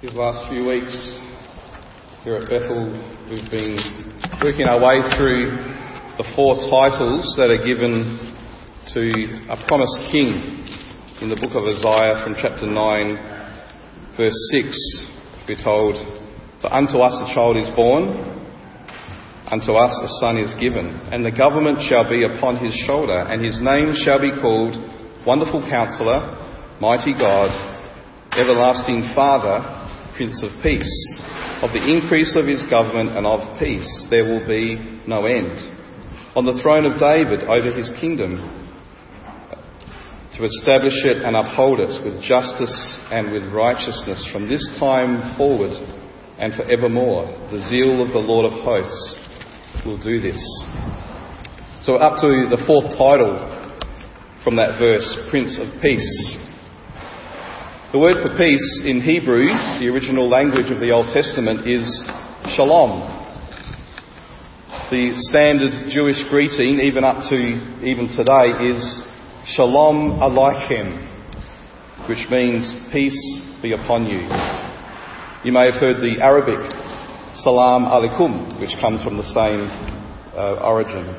These last few weeks here at Bethel, we've been working our way through the four titles that are given to a promised king in the book of Isaiah from chapter 9, verse 6. We're told, For unto us a child is born, unto us a son is given, and the government shall be upon his shoulder, and his name shall be called Wonderful Counselor, Mighty God, Everlasting Father, Prince of Peace. Of the increase of his government and of peace there will be no end. On the throne of David over his kingdom, to establish it and uphold it with justice and with righteousness from this time forward and forevermore. The zeal of the Lord of hosts will do this. So, up to the fourth title from that verse, Prince of Peace. The word for peace in Hebrew, the original language of the Old Testament, is shalom. The standard Jewish greeting, even up to even today, is shalom aleichem, which means peace be upon you. You may have heard the Arabic salam alaikum, which comes from the same uh, origin.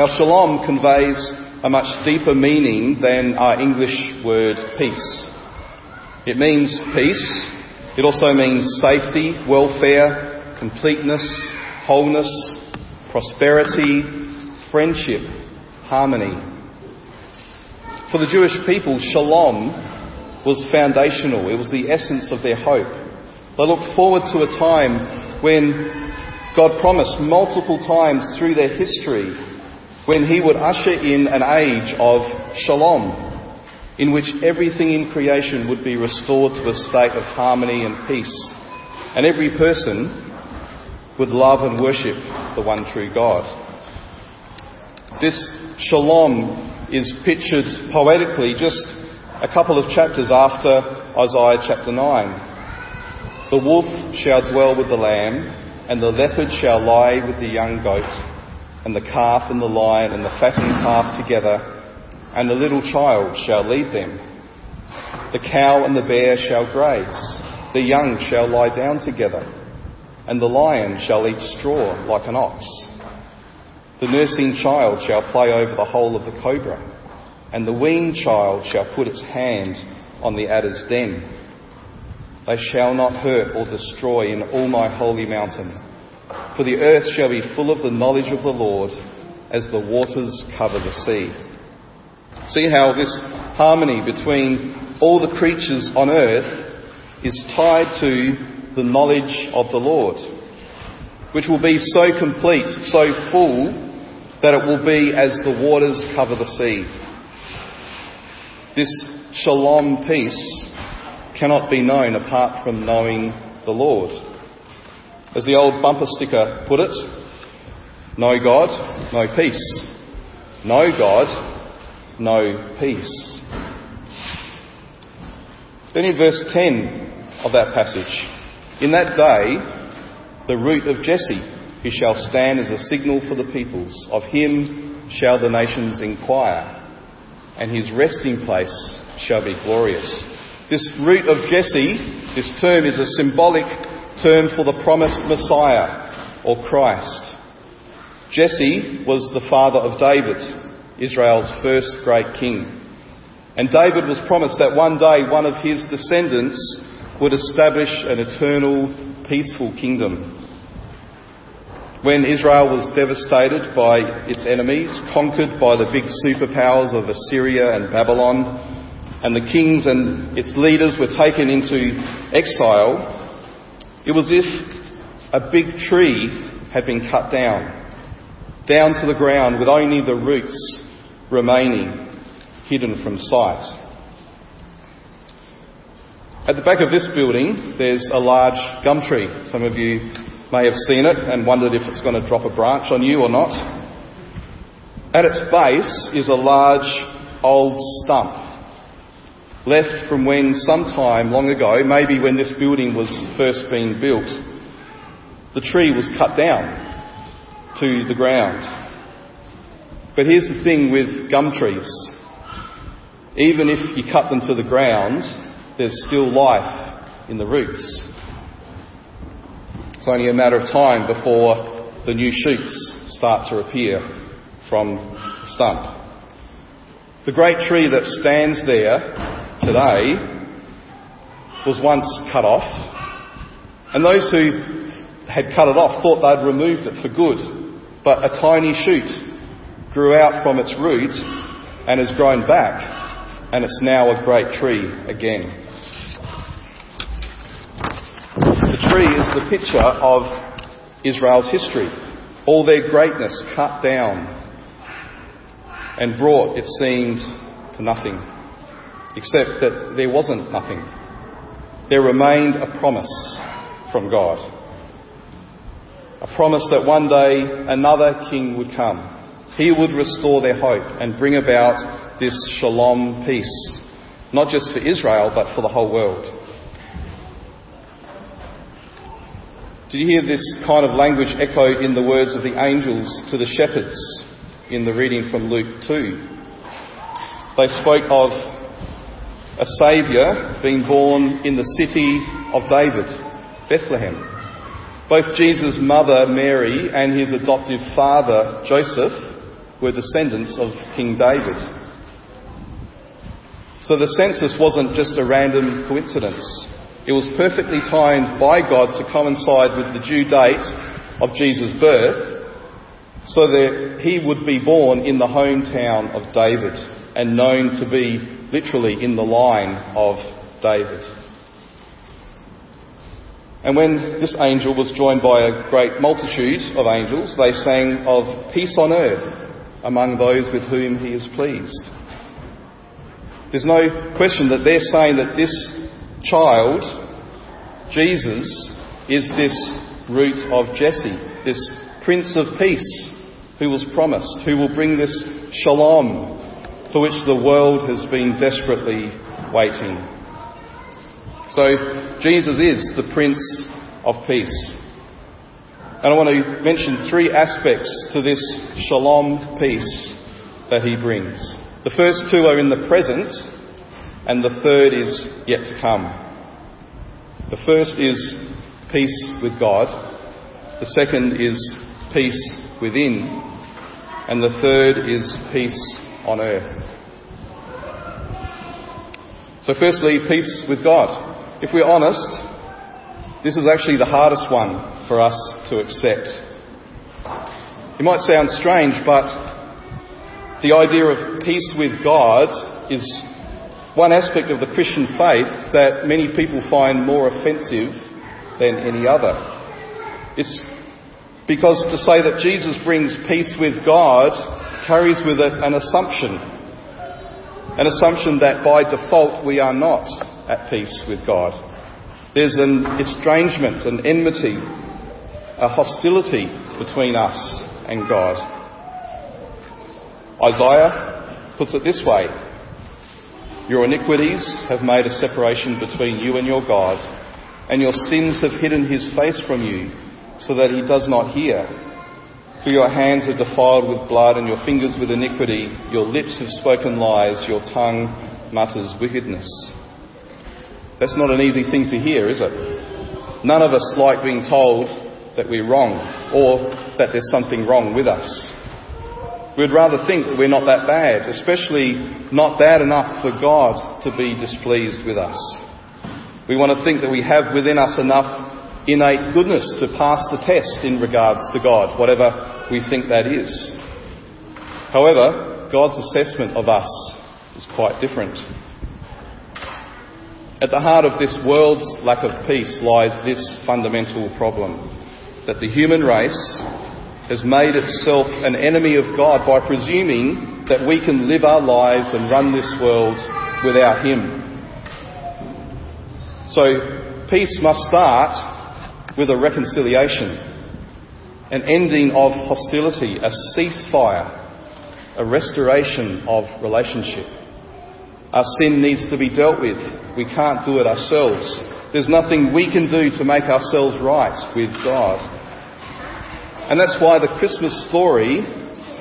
Now, shalom conveys a much deeper meaning than our English word peace. It means peace. It also means safety, welfare, completeness, wholeness, prosperity, friendship, harmony. For the Jewish people, shalom was foundational. It was the essence of their hope. They looked forward to a time when God promised multiple times through their history when He would usher in an age of shalom, in which everything in creation would be restored to a state of harmony and peace, and every person would love and worship the one true God. This shalom is pictured poetically just a couple of chapters after Isaiah chapter 9. The wolf shall dwell with the lamb, and the leopard shall lie with the young goat, and the calf and the lion and the fattened calf together and the little child shall lead them. The cow and the bear shall graze, the young shall lie down together, and the lion shall eat straw like an ox. The nursing child shall play over the hole of the cobra, and the weaned child shall put its hand on the adder's den. They shall not hurt or destroy in all my holy mountain, for the earth shall be full of the knowledge of the Lord as the waters cover the sea. See how this harmony between all the creatures on earth is tied to the knowledge of the Lord, which will be so complete, so full, that it will be as the waters cover the sea. This shalom peace cannot be known apart from knowing the Lord. As the old bumper sticker put it, no God, no peace. No God, no peace. Then in verse 10 of that passage, in that day, the root of Jesse, he shall stand as a signal for the peoples. Of him shall the nations inquire, and his resting place shall be glorious. This root of Jesse, this term is a symbolic term for the promised Messiah or Christ. Jesse was the father of David, Israel's first great king. And David was promised that one day one of his descendants would establish an eternal, peaceful kingdom. When Israel was devastated by its enemies, conquered by the big superpowers of Assyria and Babylon, and the kings and its leaders were taken into exile, it was as if a big tree had been cut down, down to the ground with only the roots remaining hidden from sight. At the back of this building, there's a large gum tree. Some of you may have seen it and wondered if it's going to drop a branch on you or not. At its base is a large old stump, left from when some time long ago, maybe when this building was first being built, the tree was cut down to the ground. But here's the thing with gum trees. Even if you cut them to the ground, there's still life in the roots. It's only a matter of time before the new shoots start to appear from the stump. The great tree that stands there today was once cut off, and those who had cut it off thought they'd removed it for good, but a tiny shoot grew out from its root and has grown back, and it's now a great tree again. The tree is the picture of Israel's history, all their greatness cut down and brought, it seemed, to nothing, except that there wasn't nothing. There remained a promise from God. A promise that one day another king would come. He would restore their hope and bring about this shalom peace, not just for Israel, but for the whole world. Did you hear this kind of language echoed in the words of the angels to the shepherds in the reading from Luke 2. They spoke of a Saviour being born in the city of David, Bethlehem. Both Jesus' mother Mary and his adoptive father Joseph were descendants of King David. So the census wasn't just a random coincidence. It was perfectly timed by God to coincide with the due date of Jesus' birth so that he would be born in the hometown of David and known to be literally in the line of David. And when this angel was joined by a great multitude of angels, they sang of peace on earth among those with whom he is pleased. There's no question that they're saying that this child, Jesus, is this root of Jesse, this Prince of Peace, who was promised, who will bring this shalom for which the world has been desperately waiting. So, Jesus is the Prince of Peace. And I want to mention three aspects to this shalom peace that he brings. The first two are in the present, and the third is yet to come. The first is peace with God. The second is peace within, and the third is peace on earth. So, firstly, peace with God. If we're honest, this is actually the hardest one for us to accept. It might sound strange, but the idea of peace with God is one aspect of the Christian faith that many people find more offensive than any other. It's because to say that Jesus brings peace with God carries with it an assumption. An assumption that by default we are not at peace with God. There's an estrangement, an enmity, a hostility between us and God. Isaiah puts it this way Your iniquities have made a separation between you and your God, and your sins have hidden his face from you so that he does not hear. For your hands are defiled with blood, and your fingers with iniquity. Your lips have spoken lies, your tongue mutters wickedness. That's not an easy thing to hear, is it? None of us like being told that we're wrong or that there's something wrong with us. We'd rather think that we're not that bad, especially not bad enough for God to be displeased with us. We want to think that we have within us enough innate goodness to pass the test in regards to God, whatever we think that is. However, God's assessment of us is quite different. At the heart of this world's lack of peace lies this fundamental problem that the human race has made itself an enemy of God by presuming that we can live our lives and run this world without Him. So, peace must start with a reconciliation, an ending of hostility, a ceasefire, a restoration of relationship. Our sin needs to be dealt with. We can't do it ourselves. There's nothing we can do to make ourselves right with God. And that's why the Christmas story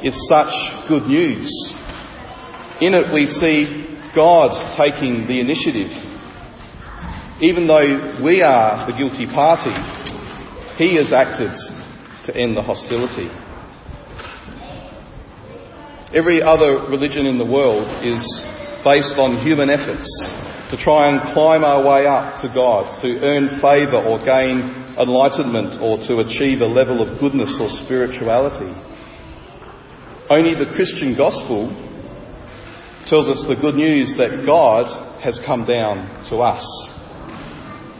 is such good news. In it, we see God taking the initiative even though we are the guilty party, he has acted to end the hostility. Every other religion in the world is based on human efforts to try and climb our way up to God, to earn favour or gain enlightenment or to achieve a level of goodness or spirituality. Only the Christian gospel tells us the good news that God has come down to us.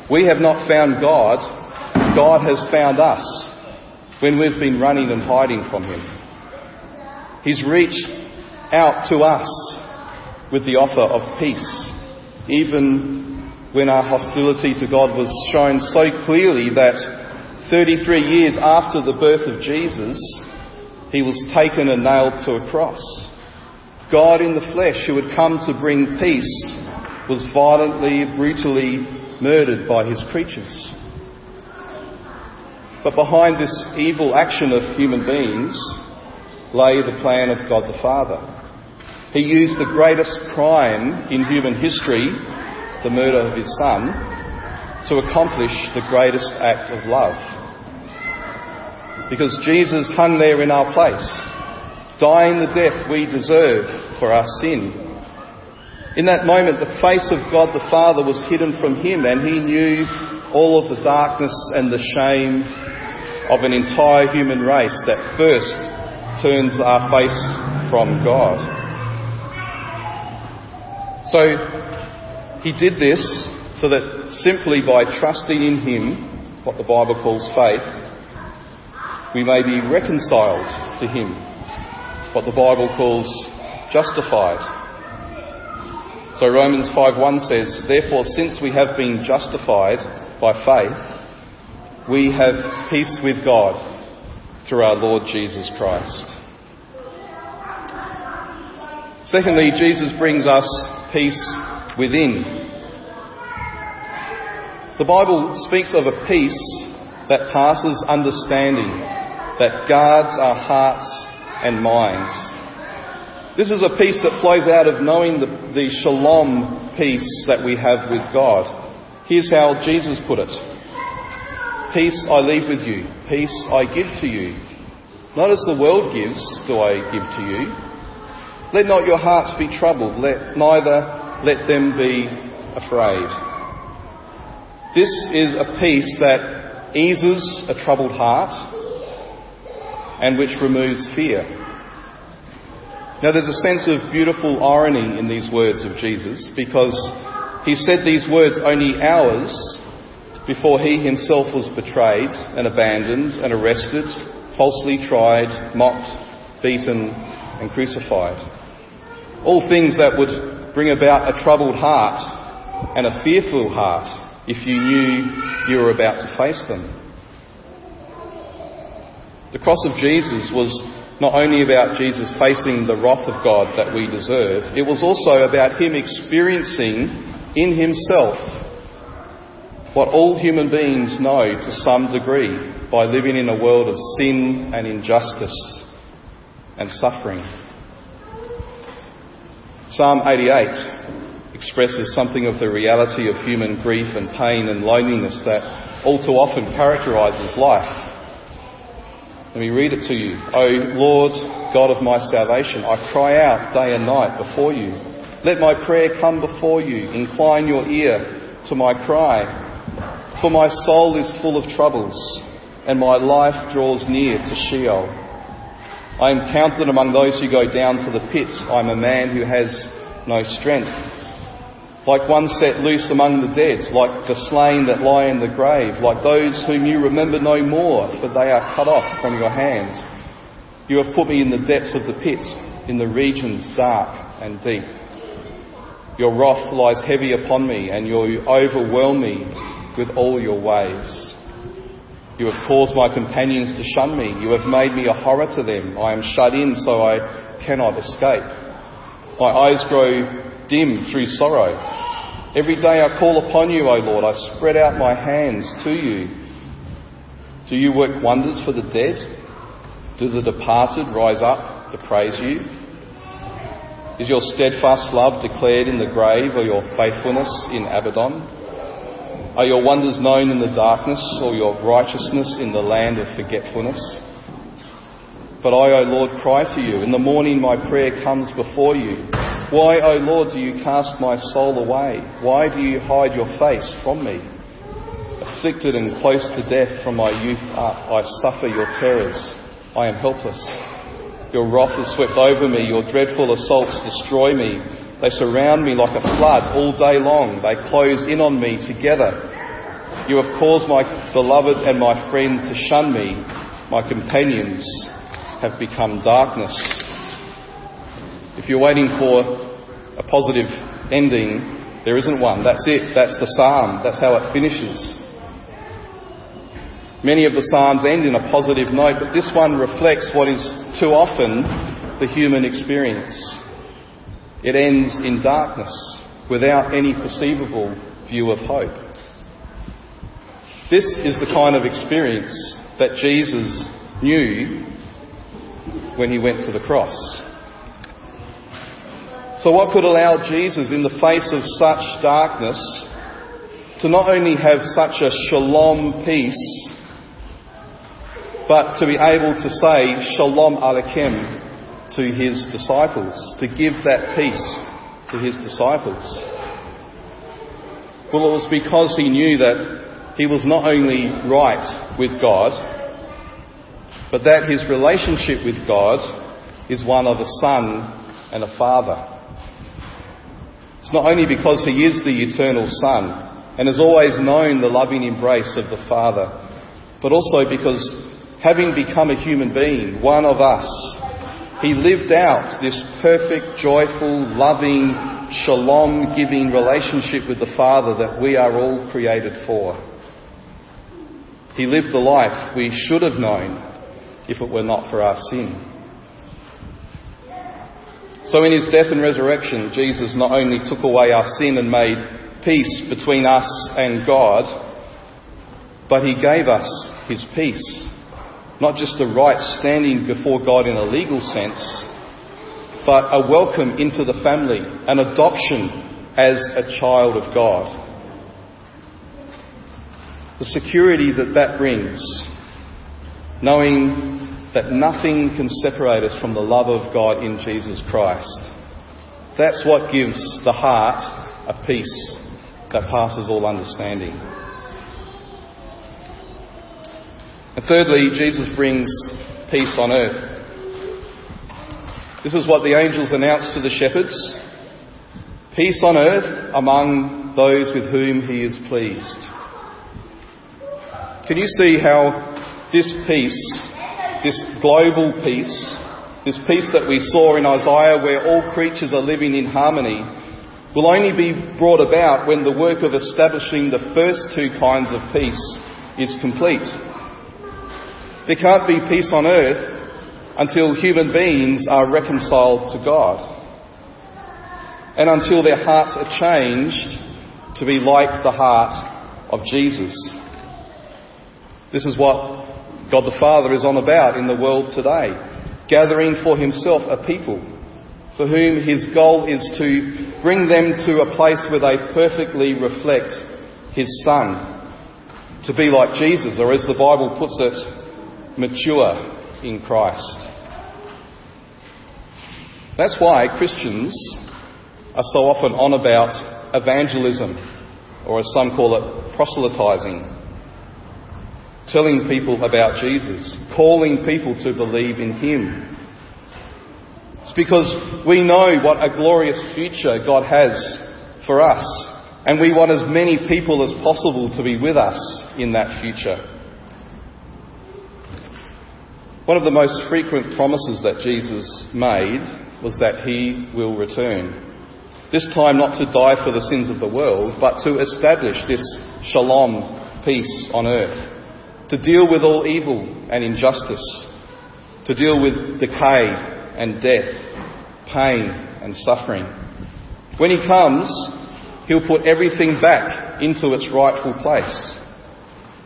We have not found God, God has found us when we've been running and hiding from Him. He's reached out to us with the offer of peace, even when our hostility to God was shown so clearly that 33 years after the birth of Jesus, he was taken and nailed to a cross. God in the flesh, who had come to bring peace, was violently, brutally murdered by his creatures. But behind this evil action of human beings lay the plan of God the Father. He used the greatest crime in human history, the murder of his son, to accomplish the greatest act of love. Because Jesus hung there in our place, dying the death we deserve for our sin. In that moment, the face of God the Father was hidden from him, and he knew all of the darkness and the shame of an entire human race that first turns our face from God. So he did this so that simply by trusting in Him, what the Bible calls faith, we may be reconciled to Him, what the Bible calls justified. So Romans 5:1 says, "Therefore since we have been justified by faith, we have peace with God through our Lord Jesus Christ. Secondly, Jesus brings us peace within. The Bible speaks of a peace that passes understanding, that guards our hearts and minds. This is a peace that flows out of knowing the, the shalom peace that we have with God. Here's how Jesus put it Peace I leave with you, peace I give to you. Not as the world gives, do I give to you. Let not your hearts be troubled, let neither let them be afraid. This is a peace that eases a troubled heart and which removes fear. Now there's a sense of beautiful irony in these words of Jesus because he said these words only hours before he himself was betrayed and abandoned and arrested, falsely tried, mocked, beaten, and crucified. All things that would bring about a troubled heart and a fearful heart if you knew you were about to face them. The cross of Jesus was not only about Jesus facing the wrath of God that we deserve, it was also about him experiencing in himself what all human beings know to some degree by living in a world of sin and injustice and suffering. Psalm 88 expresses something of the reality of human grief and pain and loneliness that all too often characterises life. Let me read it to you. O Lord, God of my salvation, I cry out day and night before you. Let my prayer come before you. Incline your ear to my cry. For my soul is full of troubles, and my life draws near to Sheol. I am counted among those who go down to the pits. I am a man who has no strength. Like one set loose among the dead, like the slain that lie in the grave, like those whom you remember no more, for they are cut off from your hands. You have put me in the depths of the pit, in the regions dark and deep. Your wrath lies heavy upon me, and you overwhelm me with all your ways. You have caused my companions to shun me. You have made me a horror to them. I am shut in so I cannot escape. My eyes grow dim through sorrow. Every day I call upon you, O Lord. I spread out my hands to you. Do you work wonders for the dead? Do the departed rise up to praise you? Is your steadfast love declared in the grave or your faithfulness in Abaddon? Are your wonders known in the darkness, or your righteousness in the land of forgetfulness? But I, O Lord, cry to you. In the morning my prayer comes before you. Why, O Lord, do you cast my soul away? Why do you hide your face from me? Afflicted and close to death from my youth up, I suffer your terrors. I am helpless. Your wrath has swept over me. Your dreadful assaults destroy me. They surround me like a flood all day long. They close in on me together. You have caused my beloved and my friend to shun me. My companions have become darkness. If you're waiting for a positive ending, there isn't one. That's it. That's the psalm. That's how it finishes. Many of the psalms end in a positive note, but this one reflects what is too often the human experience. It ends in darkness without any perceivable view of hope. This is the kind of experience that Jesus knew when he went to the cross. So, what could allow Jesus, in the face of such darkness, to not only have such a shalom peace, but to be able to say shalom aleichem to his disciples, to give that peace to his disciples? Well, it was because he knew that he was not only right with God, but that his relationship with God is one of a son and a father. It's not only because he is the eternal Son and has always known the loving embrace of the Father, but also because having become a human being, one of us, he lived out this perfect, joyful, loving, shalom giving relationship with the Father that we are all created for. He lived the life we should have known if it were not for our sin. So, in his death and resurrection, Jesus not only took away our sin and made peace between us and God, but he gave us his peace. Not just a right standing before God in a legal sense, but a welcome into the family, an adoption as a child of God. The security that that brings, knowing that nothing can separate us from the love of God in Jesus Christ. That's what gives the heart a peace that passes all understanding. And thirdly, Jesus brings peace on earth. This is what the angels announced to the shepherds peace on earth among those with whom he is pleased. Can you see how this peace this global peace, this peace that we saw in Isaiah where all creatures are living in harmony, will only be brought about when the work of establishing the first two kinds of peace is complete. There can't be peace on earth until human beings are reconciled to God. And until their hearts are changed to be like the heart of Jesus. This is what God the Father is on about in the world today, gathering for himself a people for whom his goal is to bring them to a place where they perfectly reflect his Son, to be like Jesus, or as the Bible puts it, mature in Christ. That's why Christians are so often on about evangelism, or as some call it, proselytizing telling people about Jesus, calling people to believe in Him. It's because we know what a glorious future God has for us, and we want as many people as possible to be with us in that future. One of the most frequent promises that Jesus made was that He will return. This time not to die for the sins of the world, but to establish this shalom, peace on earth to deal with all evil and injustice, to deal with decay and death, pain and suffering. When He comes, He'll put everything back into its rightful place.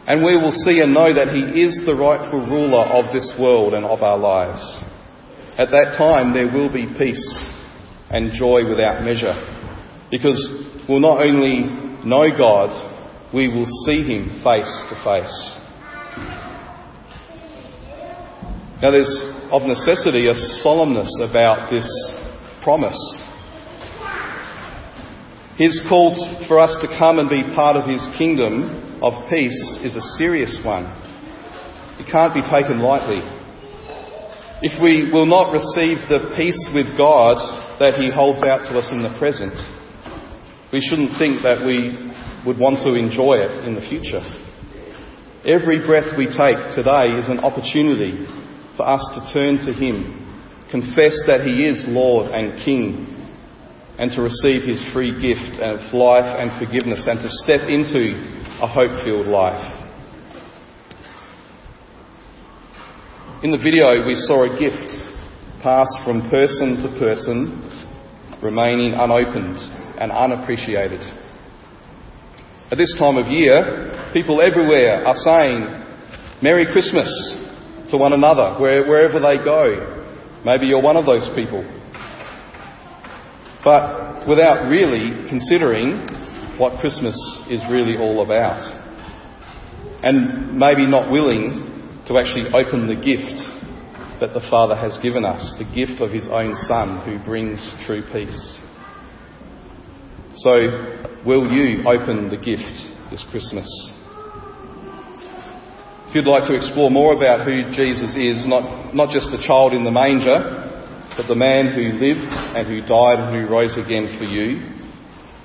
And we will see and know that He is the rightful ruler of this world and of our lives. At that time, there will be peace and joy without measure because we'll not only know God, we will see him face to face. Now, there's of necessity a solemnness about this promise. His call for us to come and be part of his kingdom of peace is a serious one. It can't be taken lightly. If we will not receive the peace with God that he holds out to us in the present, we shouldn't think that we would want to enjoy it in the future. Every breath we take today is an opportunity for us to turn to Him, confess that He is Lord and King, and to receive His free gift of life and forgiveness, and to step into a hope filled life. In the video, we saw a gift pass from person to person, remaining unopened and unappreciated. At this time of year, people everywhere are saying, Merry Christmas to one another, wherever they go. Maybe you're one of those people. But without really considering what Christmas is really all about. And maybe not willing to actually open the gift that the Father has given us, the gift of His own Son who brings true peace. So, will you open the gift this Christmas? If you'd like to explore more about who Jesus is, not, not just the child in the manger, but the man who lived and who died and who rose again for you,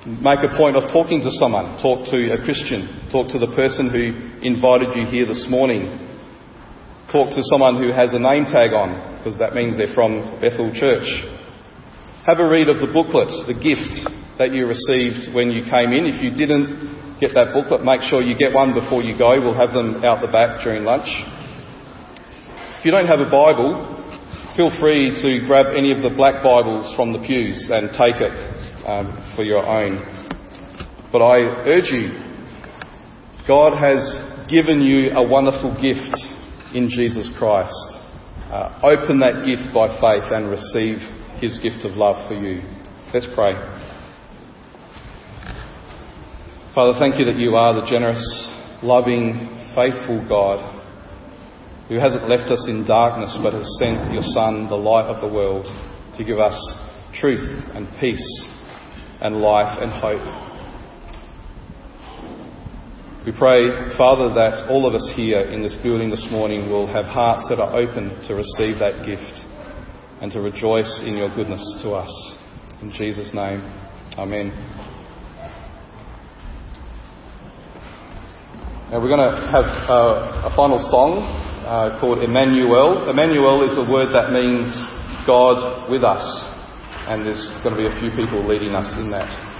make a point of talking to someone. Talk to a Christian. Talk to the person who invited you here this morning. Talk to someone who has a name tag on, because that means they're from Bethel Church. Have a read of the booklet, the gift that you received when you came in. If you didn't get that booklet, make sure you get one before you go. We'll have them out the back during lunch. If you don't have a Bible, feel free to grab any of the black Bibles from the pews and take it um, for your own. But I urge you, God has given you a wonderful gift in Jesus Christ. Uh, open that gift by faith and receive his gift of love for you. Let's pray. Father, thank you that you are the generous, loving, faithful God who hasn't left us in darkness but has sent your Son, the light of the world, to give us truth and peace and life and hope. We pray, Father, that all of us here in this building this morning will have hearts that are open to receive that gift and to rejoice in your goodness to us. In Jesus' name, Amen. Now we're going to have a final song uh, called Emmanuel. Emmanuel is a word that means God with us, and there's going to be a few people leading us in that.